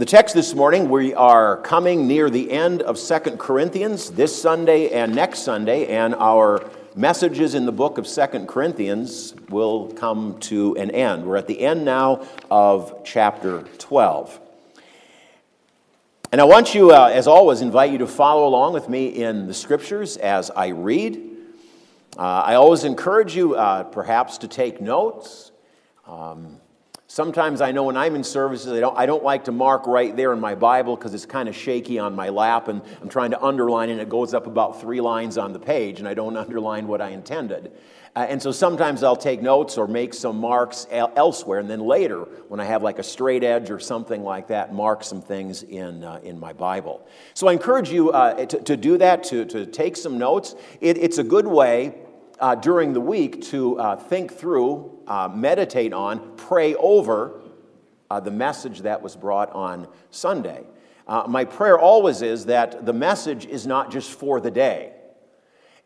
The text this morning, we are coming near the end of Second Corinthians this Sunday and next Sunday, and our messages in the book of Second Corinthians will come to an end. We're at the end now of chapter 12. And I want you, uh, as always, invite you to follow along with me in the scriptures as I read. Uh, I always encourage you, uh, perhaps, to take notes. Um, Sometimes I know when I'm in services, I don't, I don't like to mark right there in my Bible because it's kind of shaky on my lap and I'm trying to underline and it goes up about three lines on the page and I don't underline what I intended. Uh, and so sometimes I'll take notes or make some marks el- elsewhere and then later, when I have like a straight edge or something like that, mark some things in, uh, in my Bible. So I encourage you uh, to, to do that, to, to take some notes. It, it's a good way uh, during the week to uh, think through, uh, meditate on, pray over uh, the message that was brought on Sunday. Uh, my prayer always is that the message is not just for the day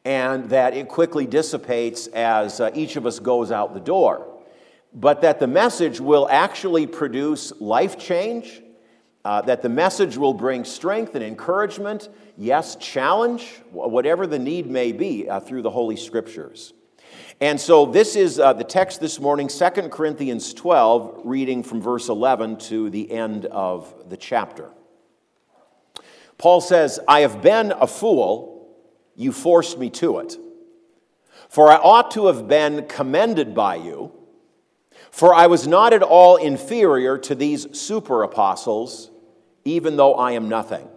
and that it quickly dissipates as uh, each of us goes out the door, but that the message will actually produce life change, that the message will bring strength and encouragement yes, challenge, whatever the need may be, uh, through the Holy Scriptures. And so this is uh, the text this morning, 2 Corinthians 12, reading from verse 11 to the end of the chapter. Paul says, I have been a fool, you forced me to it. For I ought to have been commended by you, for I was not at all inferior to these super apostles, even though I am nothing.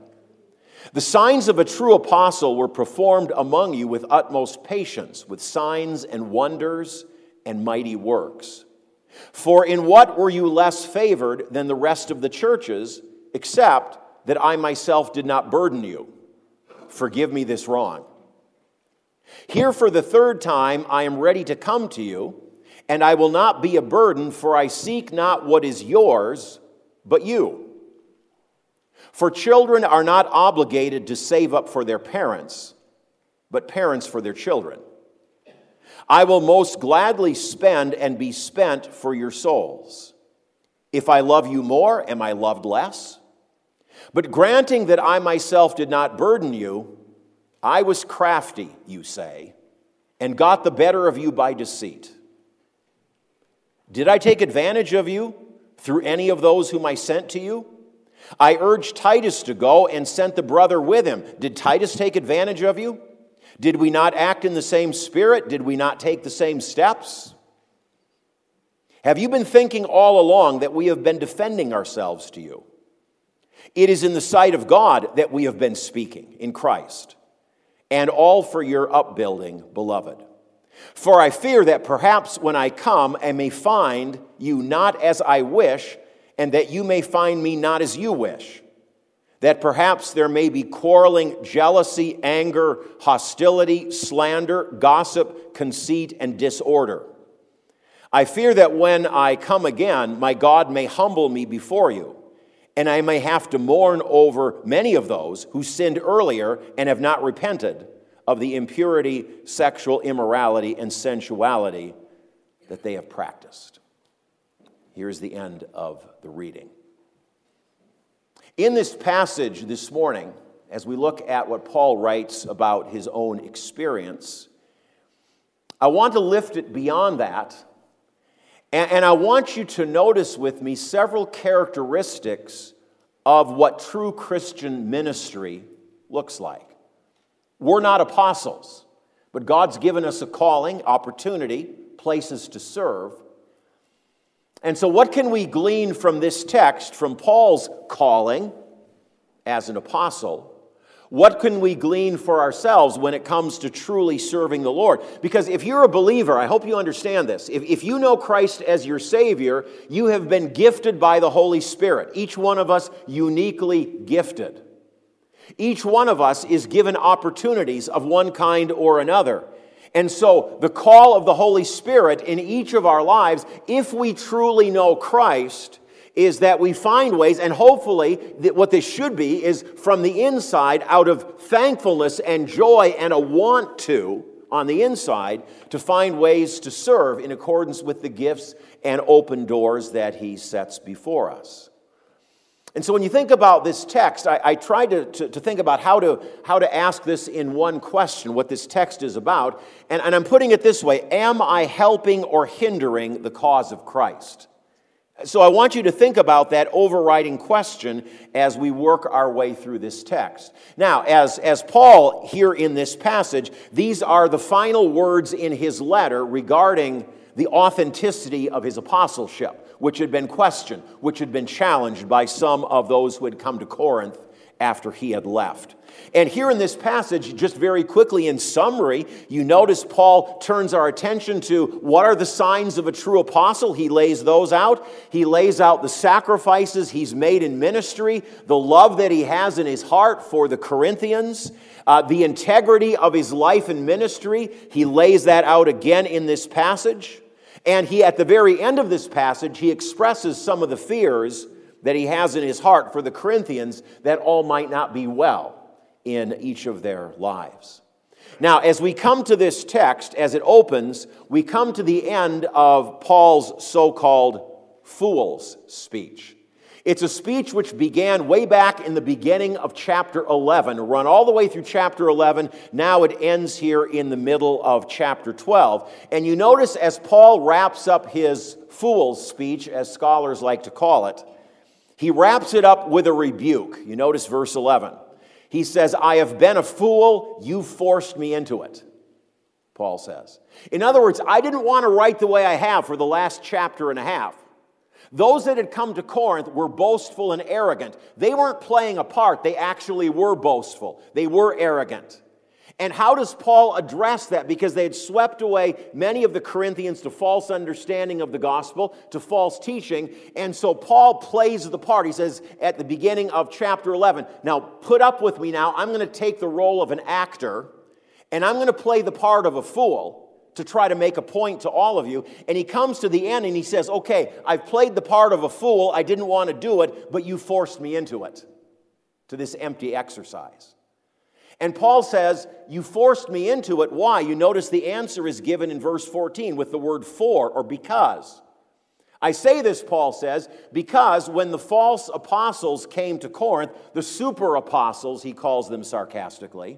The signs of a true apostle were performed among you with utmost patience, with signs and wonders and mighty works. For in what were you less favored than the rest of the churches, except that I myself did not burden you? Forgive me this wrong. Here for the third time I am ready to come to you, and I will not be a burden, for I seek not what is yours, but you for children are not obligated to save up for their parents, but parents for their children. I will most gladly spend and be spent for your souls. If I love you more, am I loved less? But granting that I myself did not burden you, I was crafty, you say, and got the better of you by deceit. Did I take advantage of you through any of those whom I sent to you? I urged Titus to go and sent the brother with him. Did Titus take advantage of you? Did we not act in the same spirit? Did we not take the same steps? Have you been thinking all along that we have been defending ourselves to you? It is in the sight of God that we have been speaking in Christ, and all for your upbuilding, beloved. For I fear that perhaps when I come, I may find you not as I wish and that you may find me not as you wish. That perhaps there may be quarreling, jealousy, anger, hostility, slander, gossip, conceit, and disorder. I fear that when I come again, my God may humble me before you, and I may have to mourn over many of those who sinned earlier and have not repented of the impurity, sexual immorality, and sensuality that they have practiced. Here's the end of the reading. In this passage this morning, as we look at what Paul writes about his own experience, I want to lift it beyond that. And, I want you to notice with me several characteristics of what true Christian ministry looks like. We're not apostles, but God's given us a calling, opportunity, places to serve. And so, what can we glean from this text, from Paul's calling as an apostle? What can we glean for ourselves when it comes to truly serving the Lord? Because if you're a believer, I hope you understand this. If, if you know Christ as your Savior, you have been gifted by the Holy Spirit. Each one of us uniquely gifted. Each one of us is given opportunities of one kind or another. And so, the call of the Holy Spirit in each of our lives, if we truly know Christ, is that we find ways, and hopefully, what this should be is from the inside, out of thankfulness and joy and a want to on the inside, to find ways to serve in accordance with the gifts and open doors that He sets before us. And so when you think about this text, I, I tried to, to, to, think about how to, how to ask this in one question, what this text is about. And, and I'm putting it this way Am I helping or hindering the cause of Christ? So I want you to think about that overriding question as we work our way through this text. Now, as, as Paul here in this passage, these are the final words in his letter regarding the authenticity of his apostleship which had been questioned, which had been challenged by some of those who had come to Corinth after he had left. And here in this passage, just very quickly in summary, you notice Paul turns our attention to what are the signs of a true apostle. He lays those out. He lays out the sacrifices he's made in ministry, the love that he has in his heart for the Corinthians, uh, the integrity of his life and ministry. He lays that out again in this passage. And he, at the very end of this passage, he expresses some of the fears that he has in his heart for the Corinthians that all might not be well in each of their lives. Now, as we come to this text, as it opens, we come to the end of Paul's so called fool's speech. It's a speech which began way back in the beginning of chapter 11, run all the way through chapter 11. Now it ends here in the middle of chapter 12. And you notice as Paul wraps up his fool's speech, as scholars like to call it, he wraps it up with a rebuke. You notice verse 11. He says, I have been a fool, you forced me into it. Paul says. In other words, I didn't want to write the way I have for the last chapter and a half. Those that had come to Corinth were boastful and arrogant. They weren't playing a part, they actually were boastful. They were arrogant. And how does Paul address that? Because they had swept away many of the Corinthians to false understanding of the gospel, to false teaching. And so Paul plays the part. He says at the beginning of chapter 11, Now put up with me now. I'm going to take the role of an actor, and I'm going to play the part of a fool to try to make a point to all of you. And he comes to the end and he says, Okay, I've played the part of a fool. I didn't want to do it, but you forced me into it, to this empty exercise. And Paul says, You forced me into it. Why? You notice the answer is given in verse 14 with the word for or because. I say this, Paul says, because when the false apostles came to Corinth, the super apostles, he calls them sarcastically,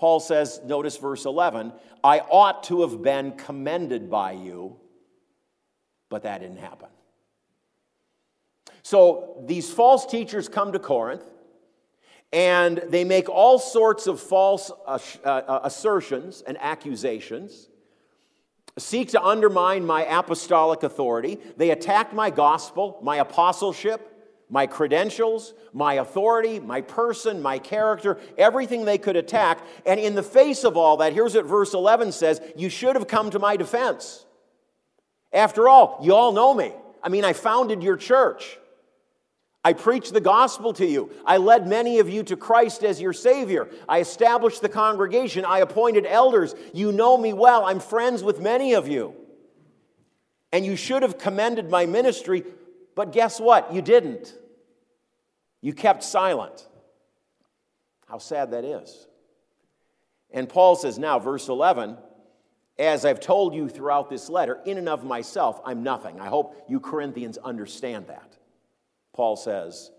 Paul says, notice verse 11, I ought to have been commended by you, but that didn't happen. So these false teachers come to Corinth and they make all sorts of false uh, uh, assertions and accusations, seek to undermine my apostolic authority. They attack my gospel, my apostleship, my credentials, my authority, my person, my character, everything they could attack. And in the face of all that, here's what verse 11 says You should have come to my defense. After all, you all know me. I mean, I founded your church. I preached the gospel to you. I led many of you to Christ as your Savior. I established the congregation. I appointed elders. You know me well. I'm friends with many of you. And you should have commended my ministry, but guess what? You didn't. You kept silent. How sad that is. And Paul says now, verse 11, as I've told you throughout this letter, in and of myself, I'm nothing. I hope you Corinthians understand that. Paul says,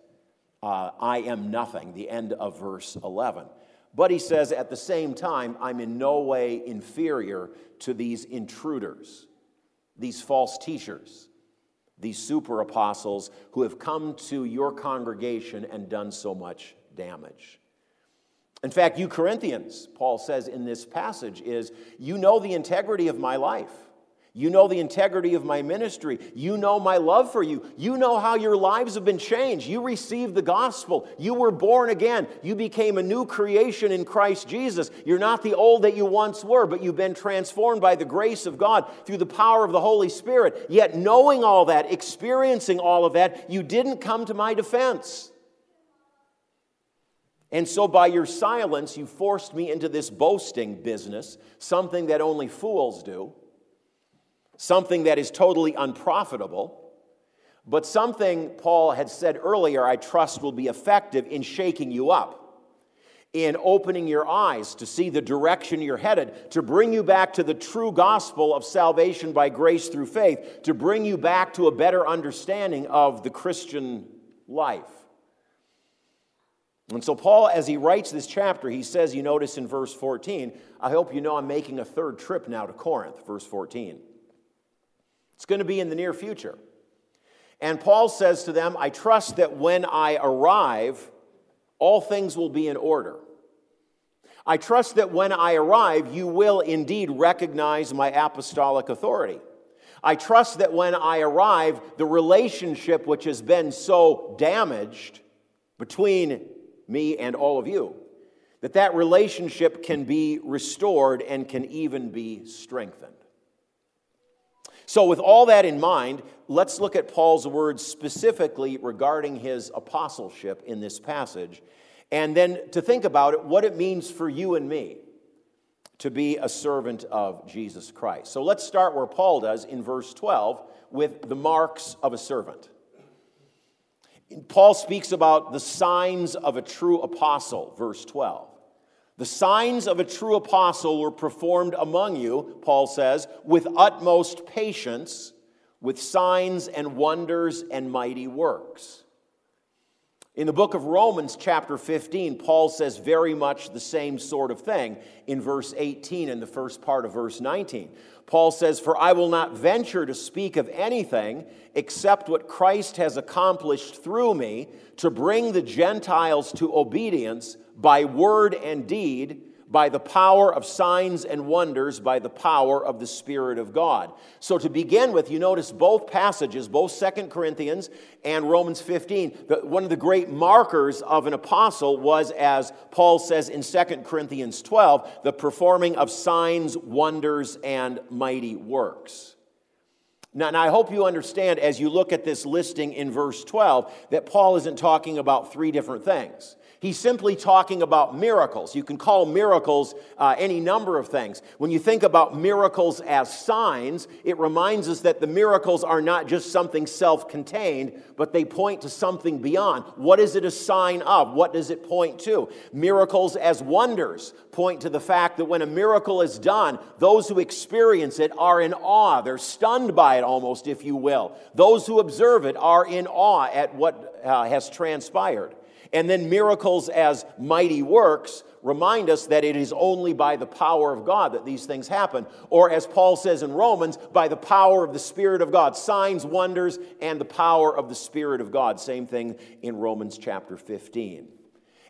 uh, I am nothing, the end of verse 11. But he says, at the same time, I'm in no way inferior to these intruders, these false teachers these super apostles who have come to your congregation and done so much damage. In fact, you Corinthians, Paul says in this passage, is you know the integrity of my life. You know the integrity of my ministry. You know my love for you. You know how your lives have been changed. You received the gospel. You were born again. You became a new creation in Christ Jesus. You're not the old that you once were, but you've been transformed by the grace of God through the power of the Holy Spirit. Yet, knowing all that, experiencing all of that, you didn't come to my defense. And so, by your silence, you forced me into this boasting business, something that only fools do something that is totally unprofitable, but something Paul had said earlier, I trust will be effective in shaking you up, in opening your eyes to see the direction you're headed, to bring you back to the true gospel of salvation by grace through faith, to bring you back to a better understanding of the Christian life. And so, Paul, as he writes this chapter, he says, you notice in verse 14, I hope you know I'm making a third trip now to Corinth, verse 14. It's going to be in the near future. And Paul says to them, I trust that when I arrive, all things will be in order. I trust that when I arrive, you will indeed recognize my apostolic authority. I trust that when I arrive, the relationship which has been so damaged between me and all of you, that that relationship can be restored and can even be strengthened. So, with all that in mind, let's look at Paul's words specifically regarding his apostleship in this passage, and then to think about it, what it means for you and me to be a servant of Jesus Christ. So, let's start where Paul does in verse 12 with the marks of a servant. Paul speaks about the signs of a true apostle, verse 12. The signs of a true apostle were performed among you, Paul says, with utmost patience, with signs and wonders and mighty works. In the book of Romans, chapter 15, Paul says very much the same sort of thing in verse 18 and the first part of verse 19. Paul says, For I will not venture to speak of anything except what Christ has accomplished through me to bring the Gentiles to obedience by word and deed by the power of signs and wonders, by the power of the Spirit of God. So, to begin with, you notice both passages, both Second Corinthians and Romans 15, the, one of the great markers of an apostle was, as Paul says in Second Corinthians 12, the performing of signs, wonders, and mighty works. Now, now, I hope you understand as you look at this listing in verse 12 that Paul isn't talking about three different things. He's simply talking about miracles. You can call miracles uh, any number of things. When you think about miracles as signs, it reminds us that the miracles are not just something self contained, but they point to something beyond. What is it a sign of? What does it point to? Miracles as wonders point to the fact that when a miracle is done, those who experience it are in awe. They're stunned by it almost, if you will. Those who observe it are in awe at what uh, has transpired. And then miracles as mighty works remind us that it is only by the power of God that these things happen. Or as Paul says in Romans, by the power of the Spirit of God. Signs, wonders, and the power of the Spirit of God. Same thing in Romans chapter 15.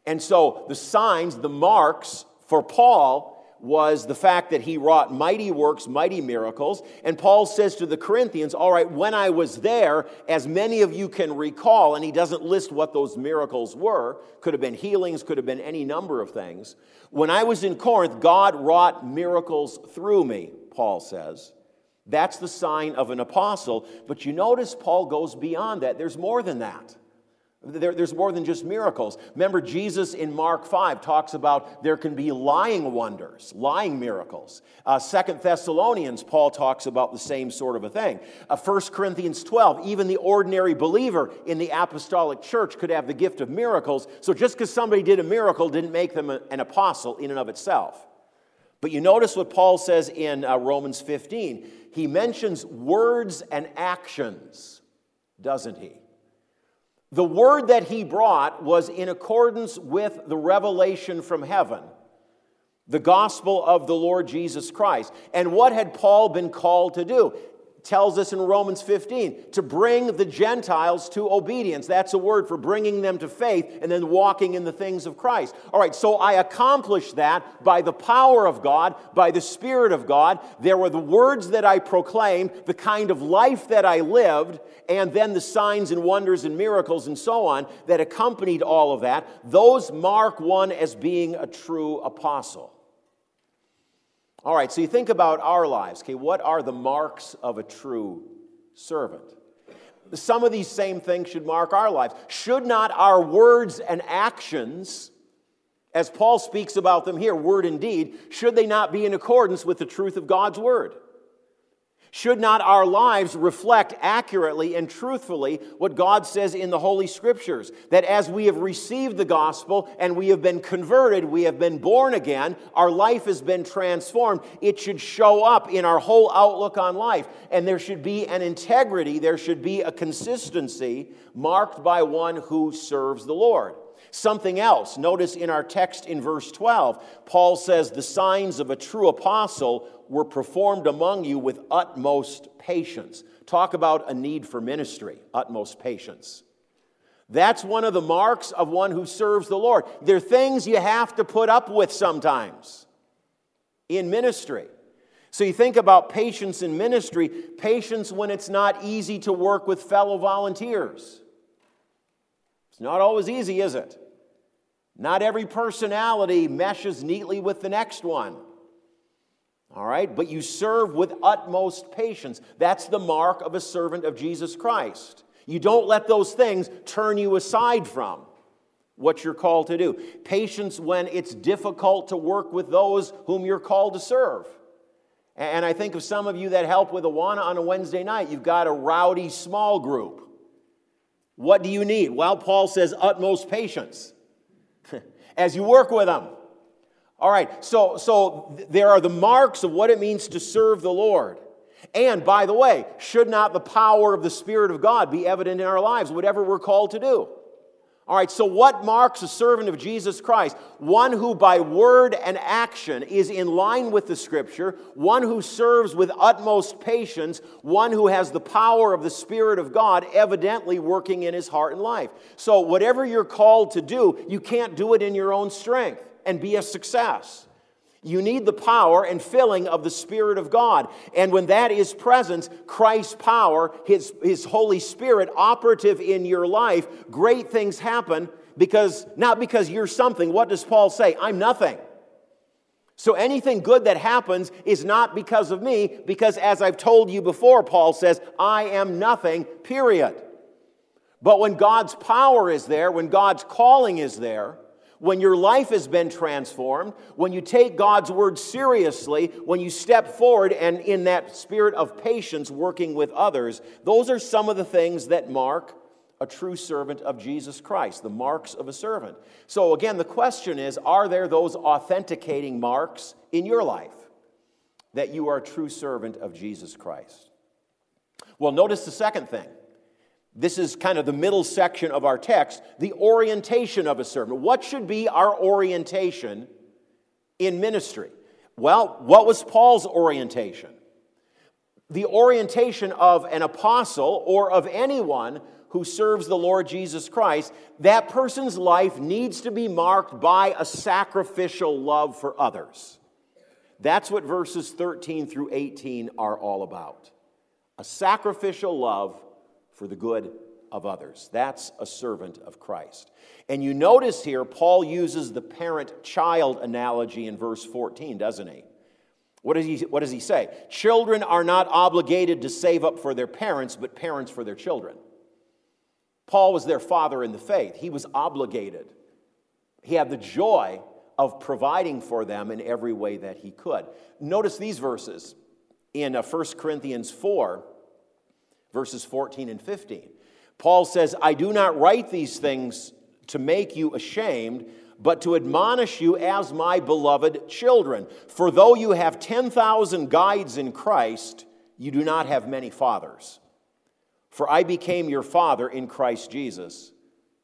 And so the signs, the marks for Paul was the fact that he wrought mighty works, mighty miracles. And Paul says to the Corinthians, All right, when I was there, as many of you can recall, and he doesn't list what those miracles were, could have been healings, could have been any number of things. When I was in Corinth, God wrought miracles through me, Paul says. That's the sign of an apostle. But you notice Paul goes beyond that. There's more than that. There, there's more than just miracles. Remember, Jesus in Mark 5 talks about there can be lying wonders, lying miracles. Uh, Second Thessalonians, Paul talks about the same sort of a thing. Uh, 1 Corinthians 12, even the ordinary believer in the apostolic church could have the gift of miracles. So just because somebody did a miracle didn't make them a, an apostle in and of itself. But you notice what Paul says in uh, Romans 15. He mentions words and actions, doesn't he? The word that he brought was in accordance with the revelation from heaven, the gospel of the Lord Jesus Christ. And what had Paul been called to do? Tells us in Romans 15 to bring the Gentiles to obedience. That's a word for bringing them to faith and then walking in the things of Christ. All right, so I accomplished that by the power of God, by the Spirit of God. There were the words that I proclaimed, the kind of life that I lived, and then the signs and wonders and miracles and so on that accompanied all of that. Those mark one as being a true apostle. All right, so you think about our lives. Okay, what are the marks of a true servant? Some of these same things should mark our lives. Should not our words and actions, as Paul speaks about them here, word and deed, should they not be in accordance with the truth of God's word? Should not our lives reflect accurately and truthfully what God says in the Holy Scriptures? That as we have received the gospel and we have been converted, we have been born again, our life has been transformed, it should show up in our whole outlook on life. And there should be an integrity, there should be a consistency marked by one who serves the Lord. Something else, notice in our text in verse 12, Paul says, The signs of a true apostle were performed among you with utmost patience. Talk about a need for ministry, utmost patience. That's one of the marks of one who serves the Lord. There are things you have to put up with sometimes in ministry. So you think about patience in ministry, patience when it's not easy to work with fellow volunteers. It's not always easy, is it? Not every personality meshes neatly with the next one. All right, but you serve with utmost patience. That's the mark of a servant of Jesus Christ. You don't let those things turn you aside from what you're called to do. Patience when it's difficult to work with those whom you're called to serve. And I think of some of you that help with Awana on a Wednesday night. You've got a rowdy small group. What do you need? Well, Paul says utmost patience as you work with them. All right, so, so there are the marks of what it means to serve the Lord. And by the way, should not the power of the Spirit of God be evident in our lives, whatever we're called to do? All right, so what marks a servant of Jesus Christ? One who by word and action is in line with the Scripture, one who serves with utmost patience, one who has the power of the Spirit of God evidently working in his heart and life. So, whatever you're called to do, you can't do it in your own strength and be a success. You need the power and filling of the Spirit of God. And when that is present, Christ's power, His, His Holy Spirit operative in your life, great things happen because, not because you're something. What does Paul say? I'm nothing. So anything good that happens is not because of me, because as I've told you before, Paul says, I am nothing, period. But when God's power is there, when God's calling is there, when your life has been transformed, when you take God's word seriously, when you step forward and in that spirit of patience working with others, those are some of the things that mark a true servant of Jesus Christ, the marks of a servant. So, again, the question is are there those authenticating marks in your life that you are a true servant of Jesus Christ? Well, notice the second thing this is kind of the middle section of our text the orientation of a servant. What should be our orientation in ministry? Well, what was Paul's orientation? The orientation of an apostle or of anyone who serves the Lord Jesus Christ, that person's life needs to be marked by a sacrificial love for others. That's what verses 13 through 18 are all about. A sacrificial love for the good of others. That's a servant of Christ. And you notice here, Paul uses the parent child analogy in verse 14, doesn't he? What does, he? what does he say? Children are not obligated to save up for their parents, but parents for their children. Paul was their father in the faith. He was obligated. He had the joy of providing for them in every way that he could. Notice these verses in 1 uh, Corinthians 4 verses 14 and 15. Paul says, I do not write these things to make you ashamed, but to admonish you as my beloved children. For though you have 10,000 guides in Christ, you do not have many fathers. For I became your father in Christ Jesus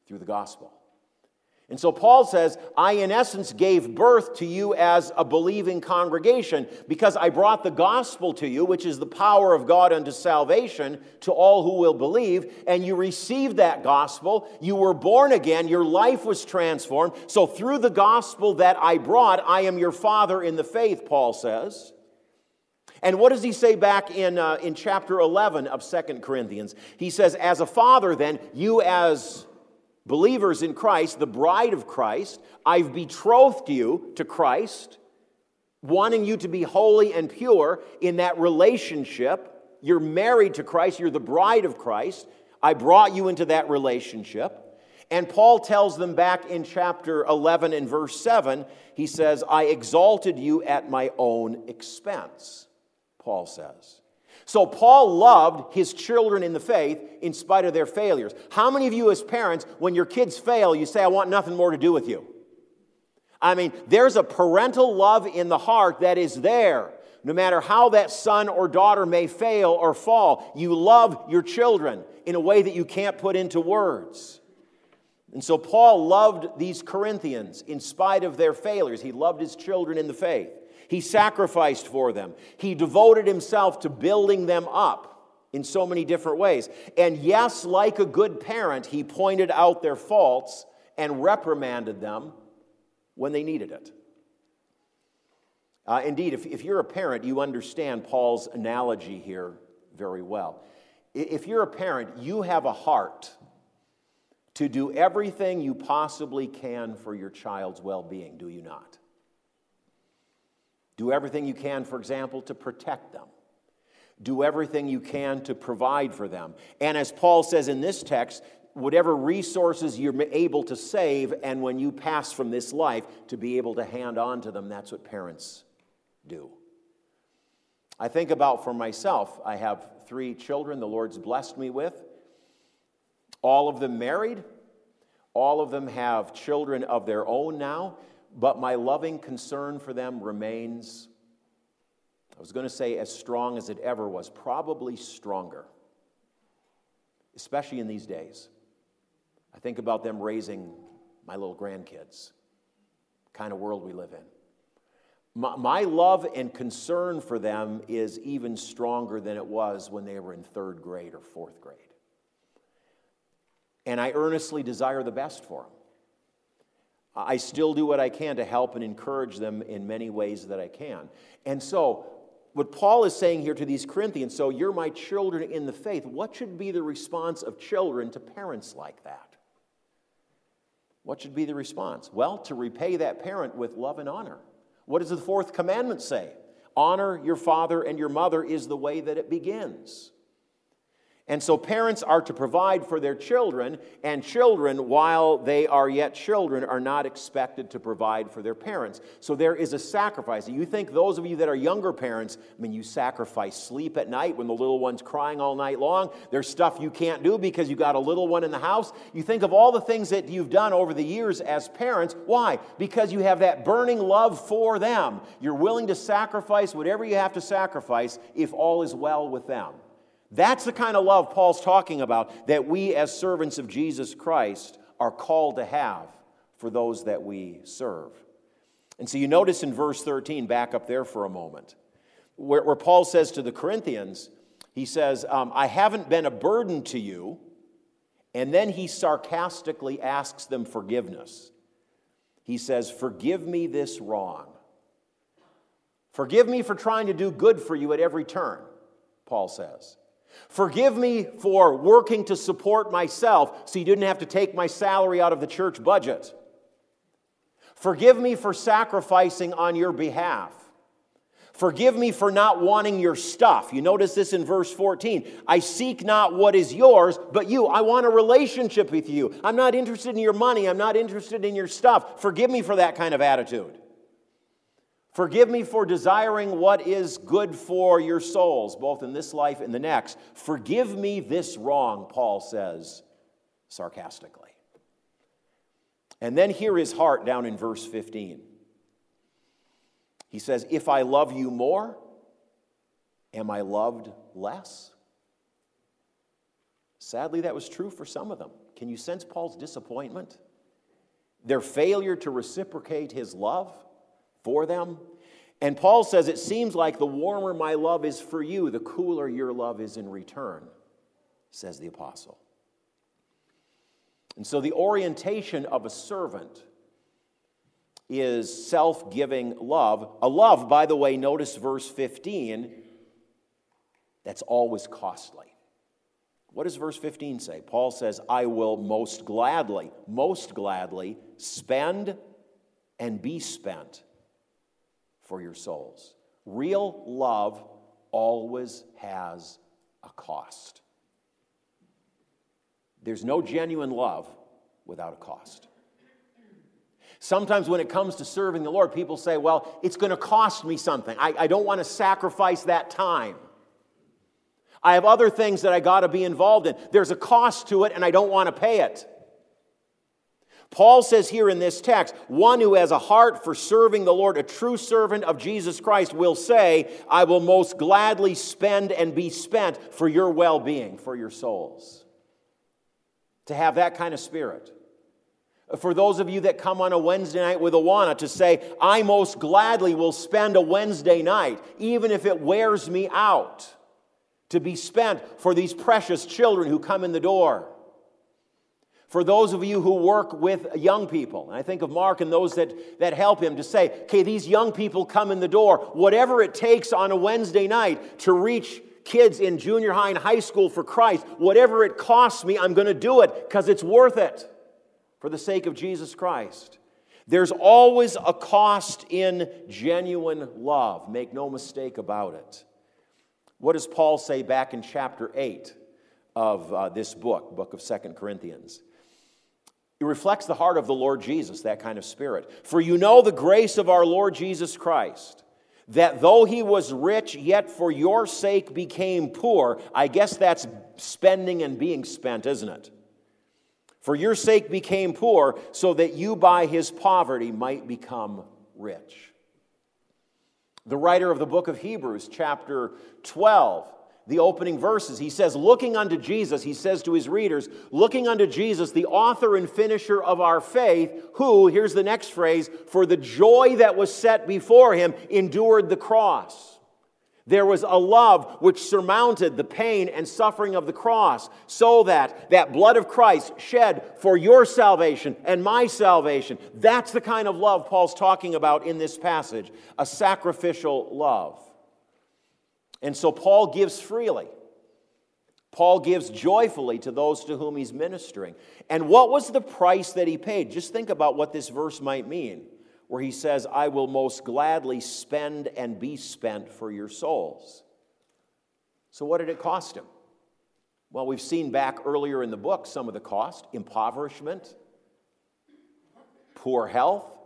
through the gospel. And so Paul says, I in essence gave birth to you as a believing congregation because I brought the gospel to you, which is the power of God unto salvation to all who will believe. And you received that gospel. You were born again. Your life was transformed. So through the gospel that I brought, I am your father in the faith, Paul says. And what does he say back in, uh, in chapter 11 of Second Corinthians? He says, As a father, then, you as believers in Christ, the bride of Christ, I've betrothed you to Christ, wanting you to be holy and pure in that relationship. You're married to Christ, you're the bride of Christ. I brought you into that relationship. And Paul tells them back in chapter 11 and verse 7, he says, I exalted you at my own expense, Paul says. So Paul loved his children in the faith in spite of their failures. How many of you, as parents, when your kids fail, you say, I want nothing more to do with you? I mean, there's a parental love in the heart that is there. No matter how that son or daughter may fail or fall, you love your children in a way that you can't put into words. And so Paul loved these Corinthians in spite of their failures. He loved his children in the faith. He sacrificed for them. He devoted himself to building them up in so many different ways. And yes, like a good parent, he pointed out their faults and reprimanded them when they needed it. Uh, indeed, if, if you're a parent, you understand Paul's analogy here very well. If you're a parent, you have a heart to do everything you possibly can for your child's well being, do you not? Do everything you can, for example, to protect them. Do everything you can to provide for them. And as Paul says in this text, whatever resources you're able to save, and when you pass from this life, to be able to hand on to them. That's what parents do. I think about for myself, I have three children the Lord's blessed me with, all of them married, all of them have children of their own now but my loving concern for them remains, I was going to say as strong as it ever was, probably stronger, especially in these days. I think about them raising my little grandkids, kind of world we live in. My, my love and concern for them is even stronger than it was when they were in third grade or fourth grade. And I earnestly desire the best for them. I still do what I can to help and encourage them in many ways that I can. And so, what Paul is saying here to these Corinthians so you're my children in the faith. What should be the response of children to parents like that? What should be the response? Well, to repay that parent with love and honor. What does the fourth commandment say? Honor your father and your mother is the way that it begins. And so parents are to provide for their children, and children, while they are yet children, are not expected to provide for their parents. So there is a sacrifice. You think those of you that are younger parents, I mean, you sacrifice sleep at night when the little one's crying all night long. There's stuff you can't do because you got a little one in the house. You think of all the things that you've done over the years as parents. Why? Because you have that burning love for them. You're willing to sacrifice whatever you have to sacrifice if all is well with them. That's the kind of love Paul's talking about that we, as servants of Jesus Christ, are called to have for those that we serve. And so you notice in verse 13, back up there for a moment, where, where Paul says to the Corinthians, he says, um, I haven't been a burden to you. And then he sarcastically asks them forgiveness. He says, Forgive me this wrong. Forgive me for trying to do good for you at every turn, Paul says. Forgive me for working to support myself so you didn't have to take my salary out of the church budget. Forgive me for sacrificing on your behalf. Forgive me for not wanting your stuff. You notice this in verse 14. I seek not what is yours, but you. I want a relationship with you. I'm not interested in your money. I'm not interested in your stuff. Forgive me for that kind of attitude. Forgive me for desiring what is good for your souls, both in this life and the next. Forgive me this wrong, Paul says sarcastically. And then hear his heart down in verse 15. He says, If I love you more, am I loved less? Sadly, that was true for some of them. Can you sense Paul's disappointment? Their failure to reciprocate his love? For them. And Paul says, It seems like the warmer my love is for you, the cooler your love is in return, says the apostle. And so the orientation of a servant is self giving love. A love, by the way, notice verse 15, that's always costly. What does verse 15 say? Paul says, I will most gladly, most gladly spend and be spent for your souls. Real love always has a cost. There's no genuine love without a cost. Sometimes, when it comes to serving the Lord, people say, Well, it's going to cost me something. I, I don't want to sacrifice that time. I have other things that I got to be involved in. There's a cost to it, and I don't want to pay it. Paul says here in this text, one who has a heart for serving the Lord, a true servant of Jesus Christ, will say, I will most gladly spend and be spent for your well being, for your souls. To have that kind of spirit. For those of you that come on a Wednesday night with Awana, to say, I most gladly will spend a Wednesday night, even if it wears me out, to be spent for these precious children who come in the door. For those of you who work with young people, and I think of Mark and those that, that help him to say, okay, these young people come in the door, whatever it takes on a Wednesday night to reach kids in junior high and high school for Christ, whatever it costs me, I'm going to do it because it's worth it for the sake of Jesus Christ. There's always a cost in genuine love. Make no mistake about it. What does Paul say back in chapter 8 of uh, this book, book of Second Corinthians? It reflects the heart of the Lord Jesus, that kind of spirit. For you know the grace of our Lord Jesus Christ, that though he was rich, yet for your sake became poor. I guess that's spending and being spent, isn't it? For your sake became poor, so that you by his poverty might become rich. The writer of the book of Hebrews, chapter 12, the opening verses. He says, Looking unto Jesus, he says to his readers, looking unto Jesus, the author and finisher of our faith, who, here's the next phrase, for the joy that was set before him, endured the cross. There was a love which surmounted the pain and suffering of the cross, so that that blood of Christ shed for your salvation and my salvation. That's the kind of love Paul's talking about in this passage a sacrificial love. And so Paul gives freely. Paul gives joyfully to those to whom he's ministering. And what was the price that he paid? Just think about what this verse might mean, where he says, I will most gladly spend and be spent for your souls. So, what did it cost him? Well, we've seen back earlier in the book some of the cost impoverishment, poor health,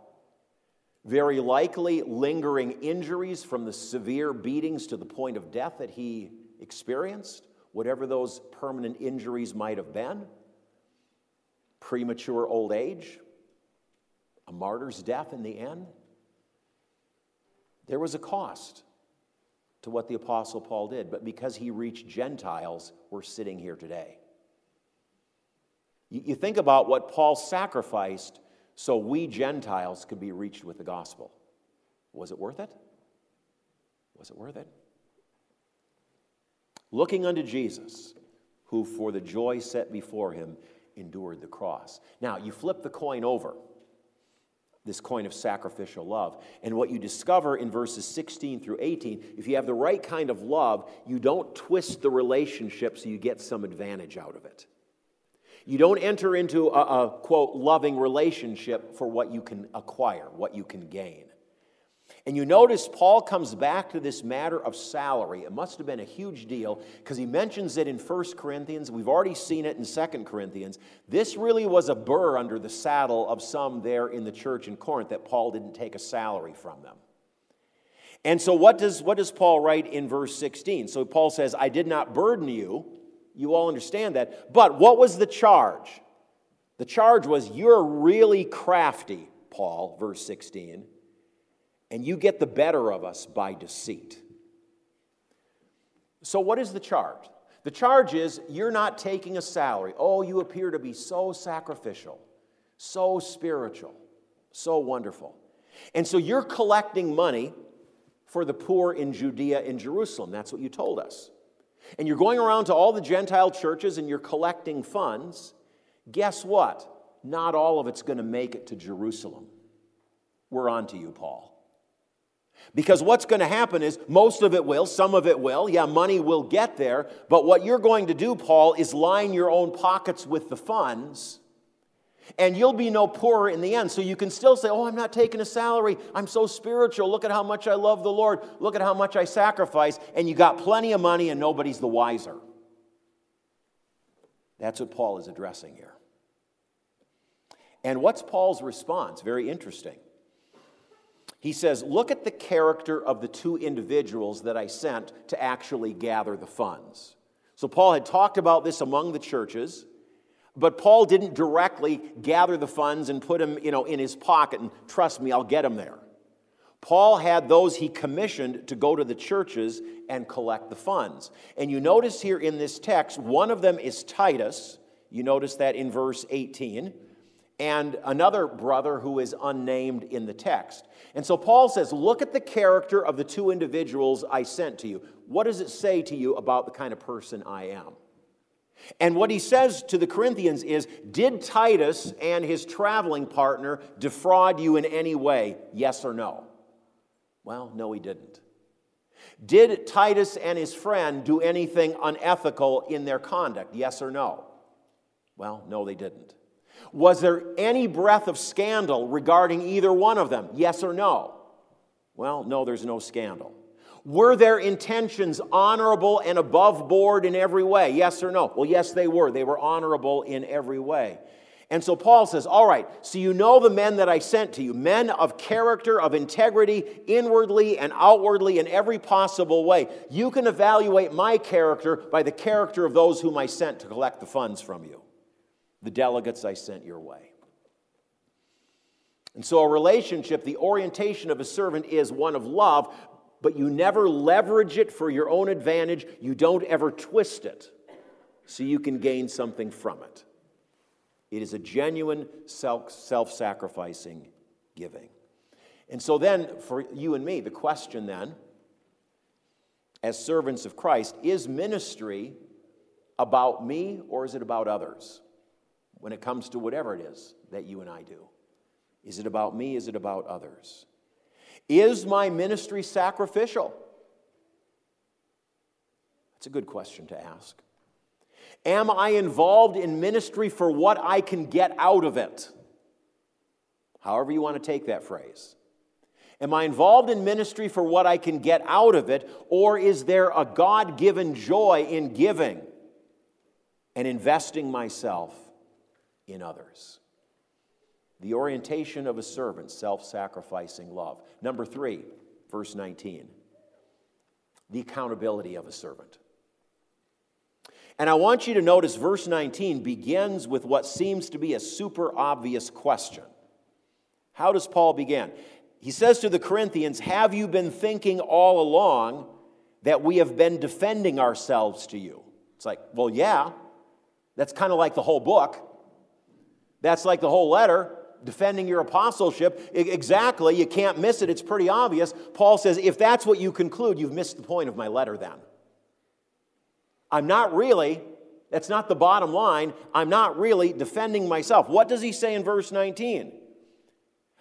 very likely lingering injuries from the severe beatings to the point of death that he experienced, whatever those permanent injuries might have been, premature old age, a martyr's death in the end. There was a cost to what the Apostle Paul did, but because he reached Gentiles, we're sitting here today. You think about what Paul sacrificed so we Gentiles could be reached with the gospel. Was it worth it? Was it worth it? Looking unto Jesus, who for the joy set before him endured the cross. Now, you flip the coin over, this coin of sacrificial love, and what you discover in verses 16 through 18, if you have the right kind of love, you don't twist the relationship so you get some advantage out of it. You don't enter into a, a, quote, loving relationship for what you can acquire, what you can gain. And you notice Paul comes back to this matter of salary. It must have been a huge deal because he mentions it in 1 Corinthians. We've already seen it in 2 Corinthians. This really was a burr under the saddle of some there in the church in Corinth that Paul didn't take a salary from them. And so, what does, what does Paul write in verse 16? So, Paul says, I did not burden you you all understand that. But what was the charge? The charge was you're really crafty, Paul, verse 16, and you get the better of us by deceit. So, what is the charge? The charge is you're not taking a salary. Oh, you appear to be so sacrificial, so spiritual, so wonderful. And so you're collecting money for the poor in Judea and Jerusalem. That's what you told us and you're going around to all the Gentile churches and you're collecting funds, guess what? Not all of it's going to make it to Jerusalem. We're on to you, Paul. Because what's going to happen is most of it will, some of it will. Yeah, money will get there. But what you're going to do, Paul, is line your own pockets with the funds and you'll be no poorer in the end. So you can still say, Oh, I'm not taking a salary. I'm so spiritual. Look at how much I love the Lord. Look at how much I sacrifice. And you got plenty of money and nobody's the wiser. That's what Paul is addressing here. And what's Paul's response? Very interesting. He says, Look at the character of the two individuals that I sent to actually gather the funds. So Paul had talked about this among the churches, but Paul didn't directly gather the funds and put them, you know, in his pocket and trust me, I'll get them there. Paul had those he commissioned to go to the churches and collect the funds. And you notice here in this text, one of them is Titus. You notice that in verse 18. And another brother who is unnamed in the text. And so Paul says, Look at the character of the two individuals I sent to you. What does it say to you about the kind of person I am? And what he says to the Corinthians is Did Titus and his traveling partner defraud you in any way? Yes or no? Well, no, he didn't. Did Titus and his friend do anything unethical in their conduct? Yes or no? Well, no, they didn't. Was there any breath of scandal regarding either one of them? Yes or no? Well, no, there's no scandal. Were their intentions honorable and above board in every way? Yes or no? Well, yes, they were. They were honorable in every way. And so Paul says, All right, so you know the men that I sent to you, men of character, of integrity, inwardly and outwardly, in every possible way. You can evaluate my character by the character of those whom I sent to collect the funds from you, the delegates I sent your way. And so, a relationship, the orientation of a servant is one of love, but you never leverage it for your own advantage. You don't ever twist it so you can gain something from it. It is a genuine self sacrificing giving. And so, then, for you and me, the question then, as servants of Christ, is ministry about me or is it about others when it comes to whatever it is that you and I do? Is it about me? Is it about others? Is my ministry sacrificial? That's a good question to ask. Am I involved in ministry for what I can get out of it? However, you want to take that phrase. Am I involved in ministry for what I can get out of it, or is there a God given joy in giving and investing myself in others? The orientation of a servant, self sacrificing love. Number three, verse 19, the accountability of a servant. And I want you to notice verse 19 begins with what seems to be a super obvious question. How does Paul begin? He says to the Corinthians, Have you been thinking all along that we have been defending ourselves to you? It's like, well, yeah. That's kind of like the whole book. That's like the whole letter, defending your apostleship. Exactly. You can't miss it. It's pretty obvious. Paul says, If that's what you conclude, you've missed the point of my letter then. I'm not really, that's not the bottom line, I'm not really defending myself. What does he say in verse 19?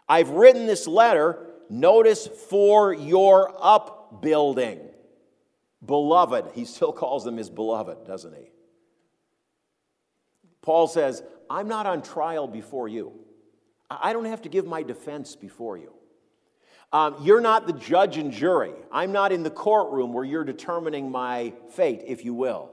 I've written this letter, notice, for your upbuilding. Beloved, he still calls them his beloved, doesn't he? Paul says, I'm not on trial before you. I don't have to give my defense before you. Um, you're not the judge and jury. I'm not in the courtroom where you're determining my fate, if you will.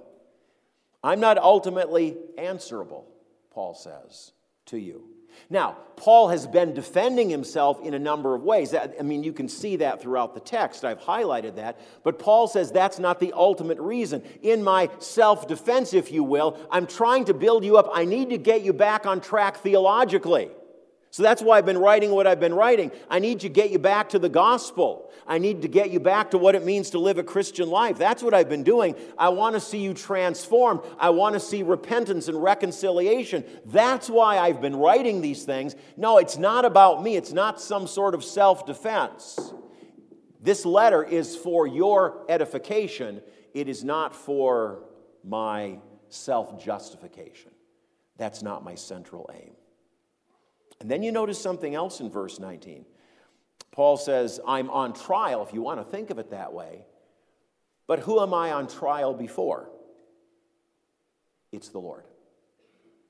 I'm not ultimately answerable, Paul says to you. Now, Paul has been defending himself in a number of ways. I mean, you can see that throughout the text. I've highlighted that. But Paul says that's not the ultimate reason. In my self defense, if you will, I'm trying to build you up. I need to get you back on track theologically. So that's why I've been writing what I've been writing. I need to get you back to the gospel. I need to get you back to what it means to live a Christian life. That's what I've been doing. I want to see you transformed. I want to see repentance and reconciliation. That's why I've been writing these things. No, it's not about me, it's not some sort of self defense. This letter is for your edification, it is not for my self justification. That's not my central aim. And then you notice something else in verse 19. Paul says, I'm on trial, if you want to think of it that way. But who am I on trial before? It's the Lord.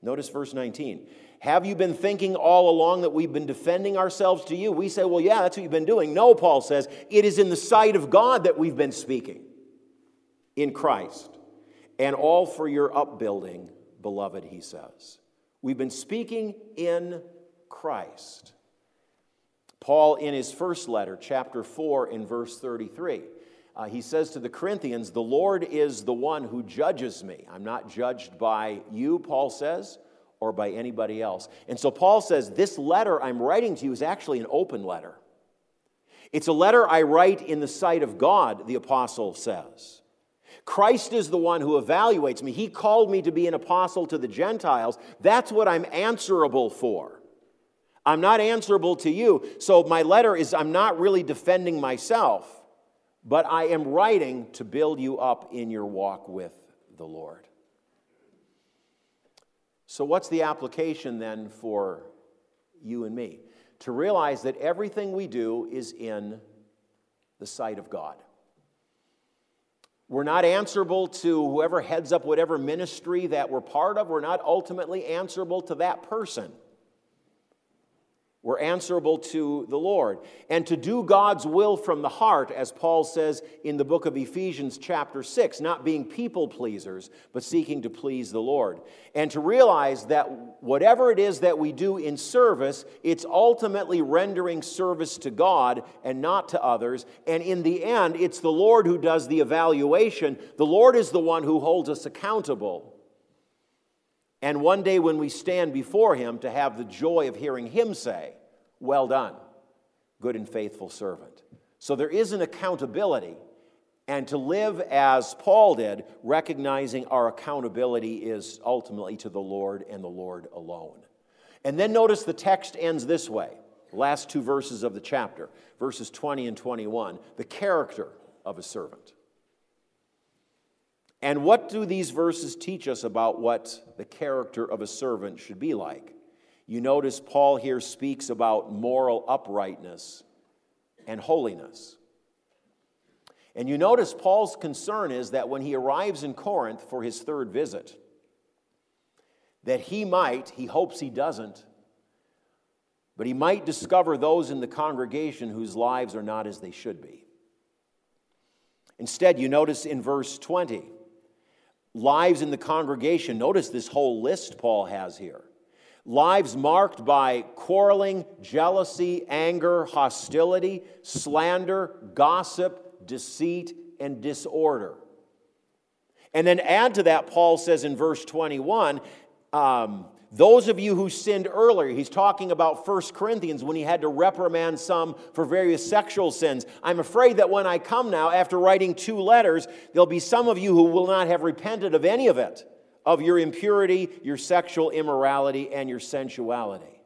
Notice verse 19. Have you been thinking all along that we've been defending ourselves to you? We say, well, yeah, that's what you've been doing. No, Paul says, it is in the sight of God that we've been speaking in Christ, and all for your upbuilding, beloved, he says. We've been speaking in Christ. Paul, in his first letter, chapter 4, in verse 33, uh, he says to the Corinthians, The Lord is the one who judges me. I'm not judged by you, Paul says, or by anybody else. And so Paul says, This letter I'm writing to you is actually an open letter. It's a letter I write in the sight of God, the apostle says. Christ is the one who evaluates me. He called me to be an apostle to the Gentiles. That's what I'm answerable for. I'm not answerable to you. So my letter is I'm not really defending myself but I am writing to build you up in your walk with the Lord. So, what's the application then for you and me? To realize that everything we do is in the sight of God. We're not answerable to whoever heads up whatever ministry that we're part of. We're not ultimately answerable to that person. We're answerable to the Lord. And to do God's will from the heart, as Paul says in the book of Ephesians, chapter 6, not being people pleasers, but seeking to please the Lord. And to realize that whatever it is that we do in service, it's ultimately rendering service to God and not to others. And in the end, it's the Lord who does the evaluation. The Lord is the one who holds us accountable. And one day when we stand before Him, to have the joy of hearing Him say, Well done, good and faithful servant. So there is an accountability, and to live as Paul did, recognizing our accountability is ultimately to the Lord and the Lord alone. And then notice the text ends this way last two verses of the chapter, verses 20 and 21, the character of a servant. And what do these verses teach us about what the character of a servant should be like? You notice Paul here speaks about moral uprightness and holiness. And you notice Paul's concern is that when he arrives in Corinth for his third visit, that he might, he hopes he doesn't, but he might discover those in the congregation whose lives are not as they should be. Instead, you notice in verse 20, lives in the congregation. Notice this whole list Paul has here. Lives marked by quarreling, jealousy, anger, hostility, slander, gossip, deceit, and disorder. And then add to that, Paul says in verse 21 um, those of you who sinned earlier, he's talking about 1 Corinthians when he had to reprimand some for various sexual sins. I'm afraid that when I come now, after writing two letters, there'll be some of you who will not have repented of any of it of your impurity, your sexual immorality, and your sensuality.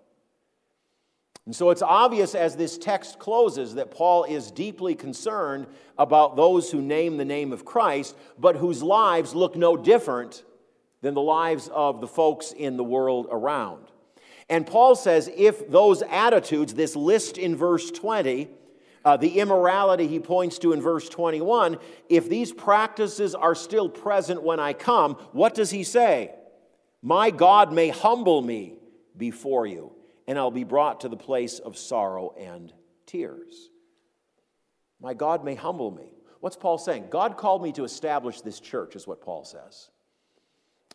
And so it's obvious as this text closes that Paul is deeply concerned about those who name the name of Christ, but whose lives look no different than the lives of the folks in the world around. And Paul says if those attitudes, this list in verse 20, uh, the immorality he points to in verse 21, if these practices are still present when I come, what does he say? My God may humble me before you, and I'll be brought to the place of sorrow and tears. My God may humble me. What's Paul saying? God called me to establish this church, is what Paul says.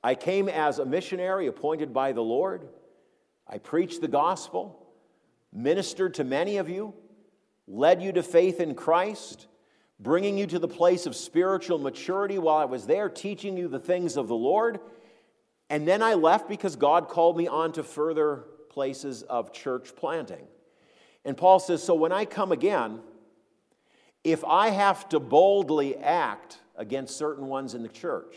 I came as a missionary appointed by the Lord. I preached the gospel, ministered to many of you, led you to faith in Christ, bringing you to the place of spiritual maturity while I was there, teaching you the things of the Lord. And then I left because God called me on to further places of church planting. And Paul says, So when I come again, if I have to boldly act against certain ones in the church,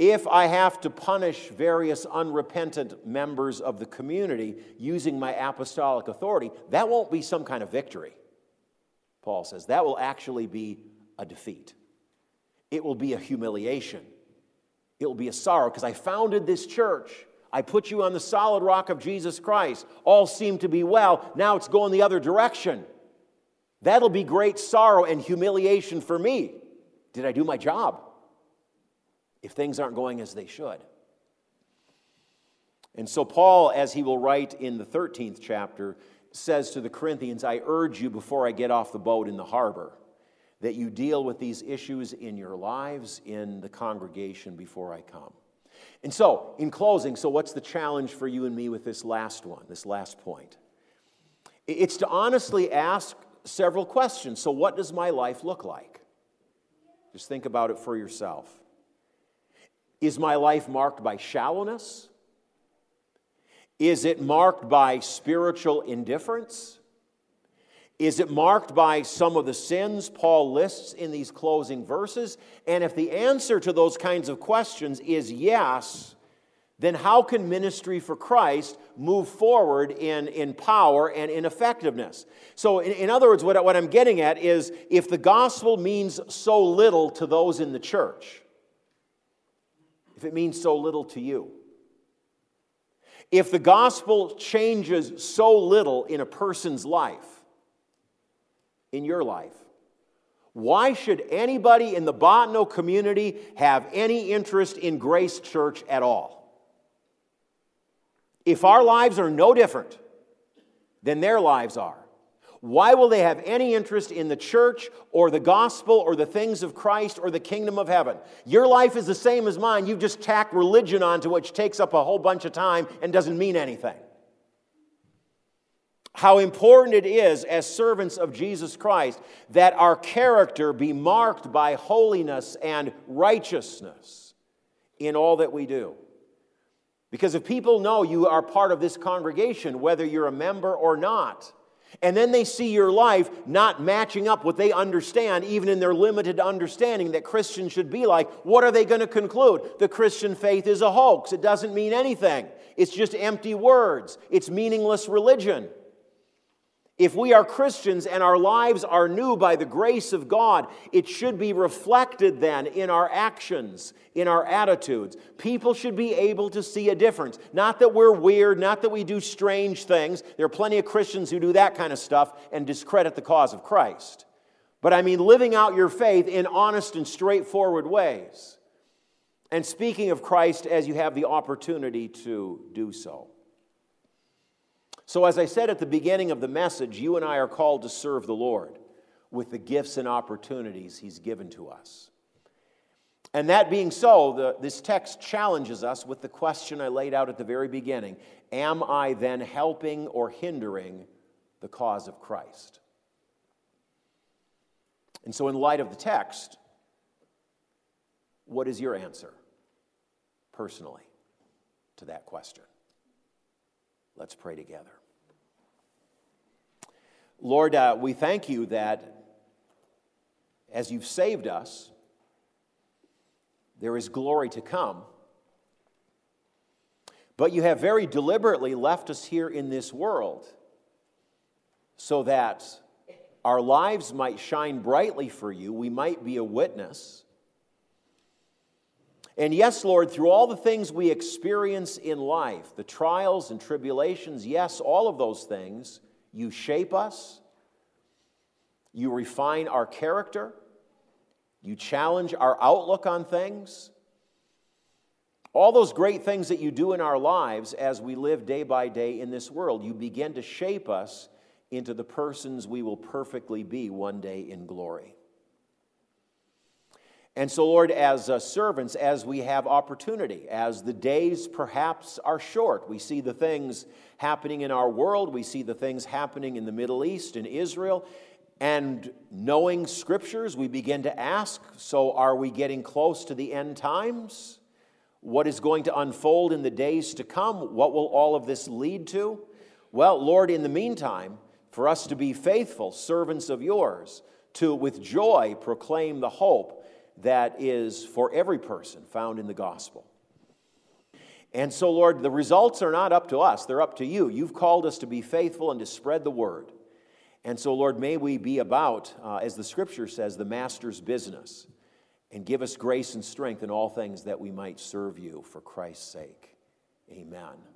if I have to punish various unrepentant members of the community using my apostolic authority, that won't be some kind of victory, Paul says. That will actually be a defeat. It will be a humiliation. It will be a sorrow because I founded this church. I put you on the solid rock of Jesus Christ. All seemed to be well. Now it's going the other direction. That'll be great sorrow and humiliation for me. Did I do my job? If things aren't going as they should. And so, Paul, as he will write in the 13th chapter, says to the Corinthians, I urge you before I get off the boat in the harbor that you deal with these issues in your lives, in the congregation before I come. And so, in closing, so what's the challenge for you and me with this last one, this last point? It's to honestly ask several questions. So, what does my life look like? Just think about it for yourself. Is my life marked by shallowness? Is it marked by spiritual indifference? Is it marked by some of the sins Paul lists in these closing verses? And if the answer to those kinds of questions is yes, then how can ministry for Christ move forward in, in power and in effectiveness? So, in, in other words, what, what I'm getting at is if the gospel means so little to those in the church, if it means so little to you, if the gospel changes so little in a person's life, in your life. Why should anybody in the Bottineau community have any interest in Grace Church at all? If our lives are no different than their lives are, why will they have any interest in the church or the gospel or the things of Christ or the kingdom of heaven? Your life is the same as mine. You've just tacked religion onto which takes up a whole bunch of time and doesn't mean anything how important it is as servants of Jesus Christ that our character be marked by holiness and righteousness in all that we do. Because if people know you are part of this congregation, whether you're a member or not, and then they see your life not matching up what they understand, even in their limited understanding that Christians should be like, what are they going to conclude? The Christian faith is a hoax. It doesn't mean anything. It's just empty words. It's meaningless religion. If we are Christians and our lives are new by the grace of God, it should be reflected then in our actions, in our attitudes. People should be able to see a difference. Not that we're weird, not that we do strange things. There are plenty of Christians who do that kind of stuff and discredit the cause of Christ. But I mean, living out your faith in honest and straightforward ways. And speaking of Christ as you have the opportunity to do so. So, as I said at the beginning of the message, you and I are called to serve the Lord with the gifts and opportunities He's given to us. And that being so, the, this text challenges us with the question I laid out at the very beginning Am I then helping or hindering the cause of Christ? And so, in light of the text, what is your answer personally to that question? Let's pray together. Lord, uh, we thank you that as you've saved us, there is glory to come. But you have very deliberately left us here in this world so that our lives might shine brightly for you, we might be a witness. And yes, Lord, through all the things we experience in life, the trials and tribulations, yes, all of those things, you shape us, you refine our character, you challenge our outlook on things. All those great things that you do in our lives as we live day by day in this world, you begin to shape us into the persons we will perfectly be one day in glory. And so, Lord, as uh, servants, as we have opportunity, as the days perhaps are short, we see the things happening in our world, we see the things happening in the Middle East, in Israel, and knowing scriptures, we begin to ask so, are we getting close to the end times? What is going to unfold in the days to come? What will all of this lead to? Well, Lord, in the meantime, for us to be faithful servants of yours, to with joy proclaim the hope that is for every person found in the gospel. And so, Lord, the results are not up to us, they're up to you. You've called us to be faithful and to spread the word. And so, Lord, may we be about, uh, as the scripture says, the master's business. And give us grace and strength in all things that we might serve you for Christ's sake. Amen.